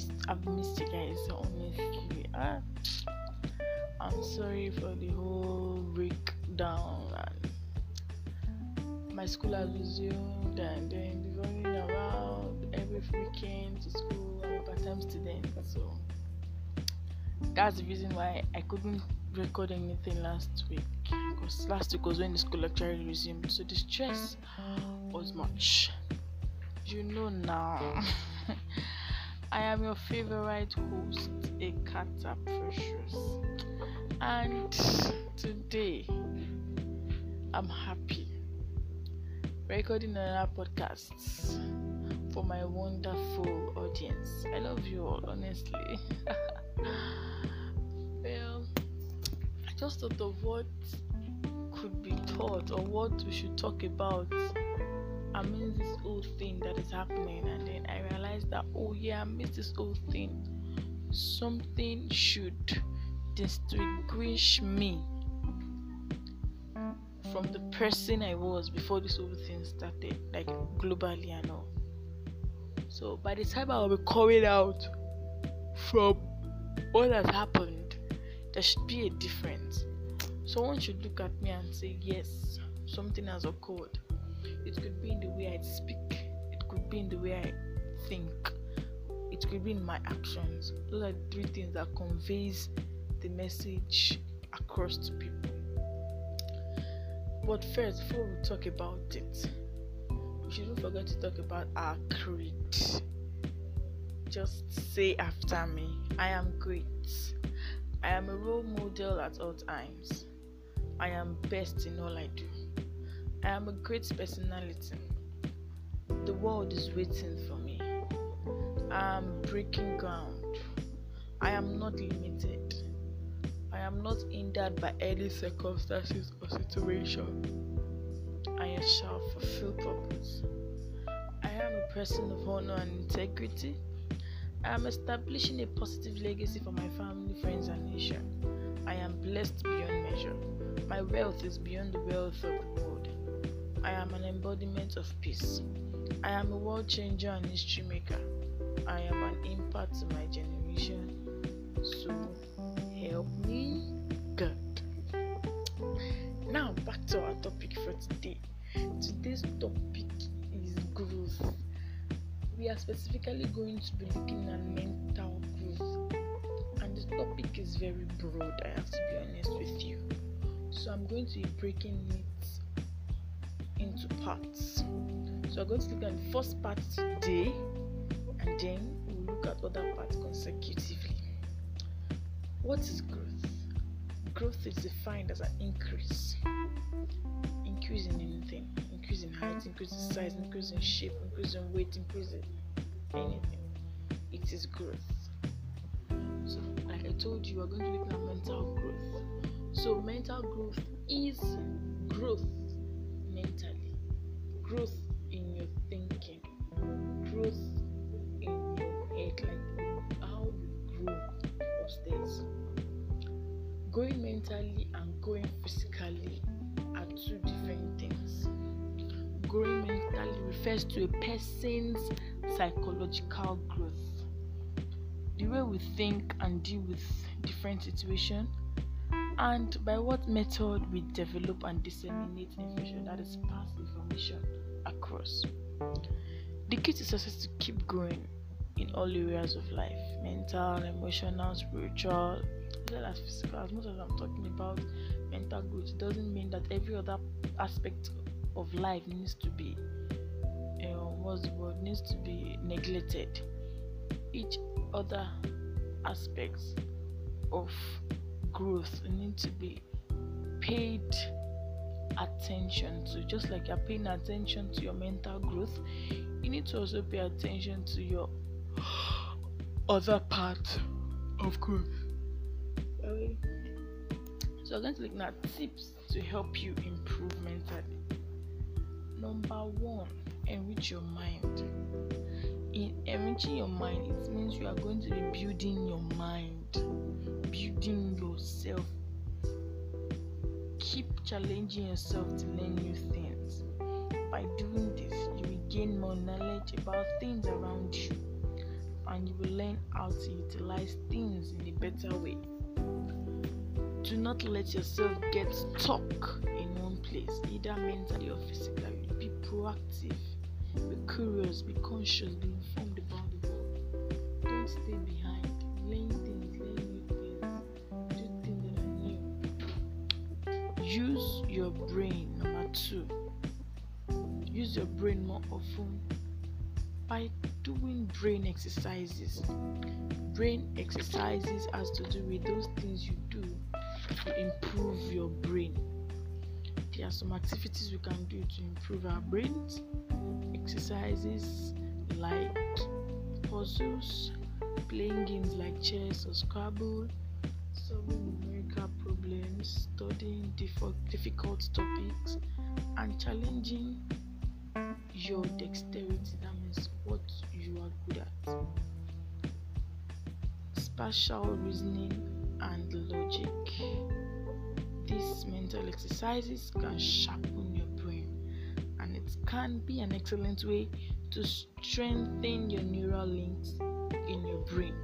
missed I've missed you guys honestly. Ah, I'm sorry for the whole breakdown and my school has resumed and then running around every weekend to school. I'm a part-time student, so that's the reason why I couldn't record anything last week because last week was when the school actually resumed, so the stress was much. You know now. I am your favorite host, Ekata Precious, and today I'm happy recording another podcast for my wonderful audience. I love you all, honestly. well, I just thought of what could be taught or what we should talk about amidst this whole thing that is happening, and then I realized that oh yeah, I amidst this whole thing, something should distinguish me from the person I was before this whole thing started, like globally and all. So by the time I'll be coming out from what has happened, there should be a difference. Someone should look at me and say, Yes, something has occurred. It could be in the way I speak, it could be in the way I think, it could be in my actions. Those are three things that conveys the message across to people. But first, before we talk about it, we shouldn't forget to talk about our creed. Just say after me I am great. I am a role model at all times. I am best in all I do. I am a great personality. The world is waiting for me. I am breaking ground. I am not limited. I am not hindered by any circumstances or situation. I shall fulfill purpose. I am a person of honor and integrity. I am establishing a positive legacy for my family, friends, and nation. I am blessed beyond measure. My wealth is beyond the wealth of the world. I am an embodiment of peace. I am a world changer and history maker. I am an impact to my generation. So help me God. Now back to our topic for today. Today's topic is growth. We are specifically going to be looking at mental growth, and the topic is very broad. I have to be honest with you. So I'm going to be breaking it into parts. So we're going to look at the first part today, and then we'll look at other parts consecutively. What is growth? Growth is defined as an increase. Increase in anything. Increase in height, increase in size, increase in shape, increase in weight, increase in anything. It is growth. So, like I told you, we're going to look at mental growth. So, mental growth is growth mentally, growth in your thinking, growth in your head, like how you grow upstairs. Growing mentally and going physically are two different things. Growing mentally refers to a person's psychological growth. The way we think and deal with different situations, and by what method we develop and disseminate information that is pass information across. The key to success is to keep growing in all areas of life mental, emotional, spiritual, as well as physical. As much as I'm talking about mental growth, it doesn't mean that every other aspect of life needs to be um, what's the word needs to be neglected. Each other aspects of growth You need to be paid attention to. Just like you're paying attention to your mental growth, you need to also pay attention to your other part of growth. Okay. So I'm going to look at tips to help you improve mentally. Number one, enrich your mind. In enriching your mind, it means you are going to be building your mind, building yourself. Keep challenging yourself to learn new things. By doing this, you will gain more knowledge about things around you and you will learn how to utilize things in a better way. Do not let yourself get stuck in one place, either mentally or physically. Be proactive, be curious, be conscious, be informed about the world. Don't stay behind. Learn your brain, number two. Use your brain more often by doing brain exercises. Brain exercises has to do with those things you do to improve your brain. There are some activities we can do to improve our brains. Exercises like puzzles, playing games like chess or Scrabble, solving problems, studying difficult topics, and challenging your dexterity that means what you are good at. Spatial reasoning and logic. These mental exercises can sharpen your brain and it can be an excellent way to strengthen your neural links in your brain.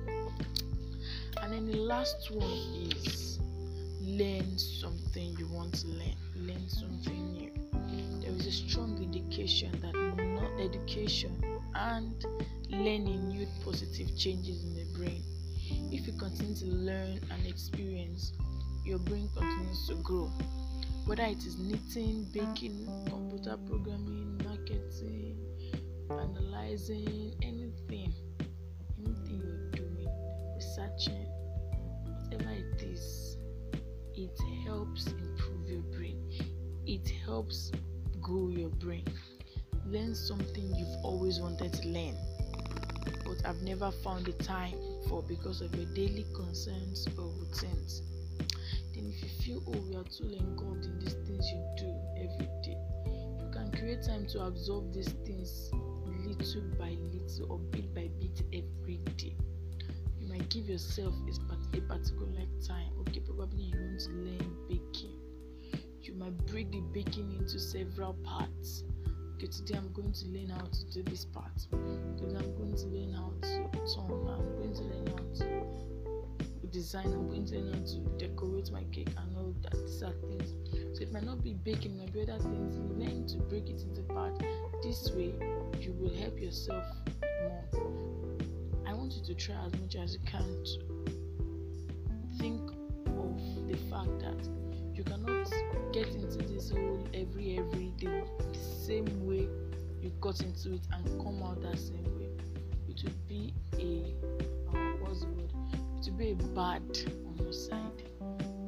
And then the last one is learn something you want to learn learn something new there is a strong indication that not education and learning yield positive changes in the brain. If you continue to learn and experience, your brain continues to grow. Whether it is knitting, baking, computer programming, marketing, analyzing, anything, anything you're doing, researching, whatever it is, it helps improve your brain. It helps grow your brain. Learn something you've always wanted to learn, but i've never found the time for because of your daily concerns or routines. Then, if you feel, oh, you are too engulfed in these things you do every day, you can create time to absorb these things little by little or bit by bit every day. You might give yourself a particular time. Okay, probably you want to learn baking you might break the baking into several parts. Okay, today I'm going to learn how to do this part. Today I'm going to learn how to turn. I'm going to learn how to design. I'm going to learn how to decorate my cake and all that. These are things. So it might not be baking, it might be other things. You learn to break it into parts. This way, you will help yourself more. I want you to try as much as you can to think of the fact that you cannot get into this whole every every day the same way you got into it and come out that same way. It would be a uh, what's the word? It would be a bad on your side.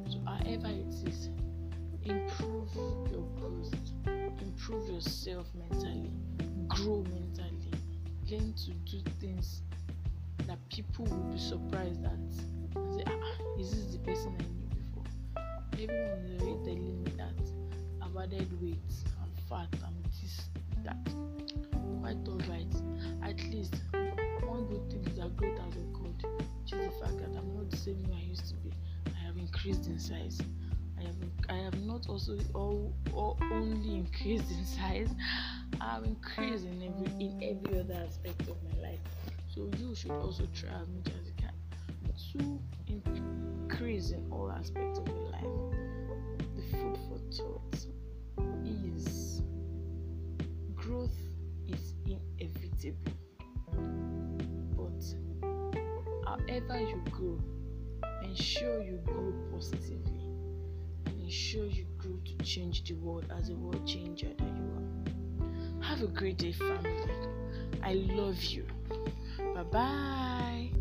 So however it is improve your growth improve yourself mentally grow mentally. Learn to do things that people will be surprised at is this the person i knew before? everyone is already telling me that I've added weight, I'm fat, I'm this, that. Quite alright. At least one good thing is that growth has occurred, which is the fact that I'm not the same way I used to be. I have increased in size. I have I have not also only increased in size. I have increased in every in every other aspect of my life. So you should also try as much as you to increase in all aspects of your life The food for thought is growth is inevitable. But however you grow, ensure you grow positively and ensure you grow to change the world as a world changer that you are. Have a great day, family. I love you. Bye bye.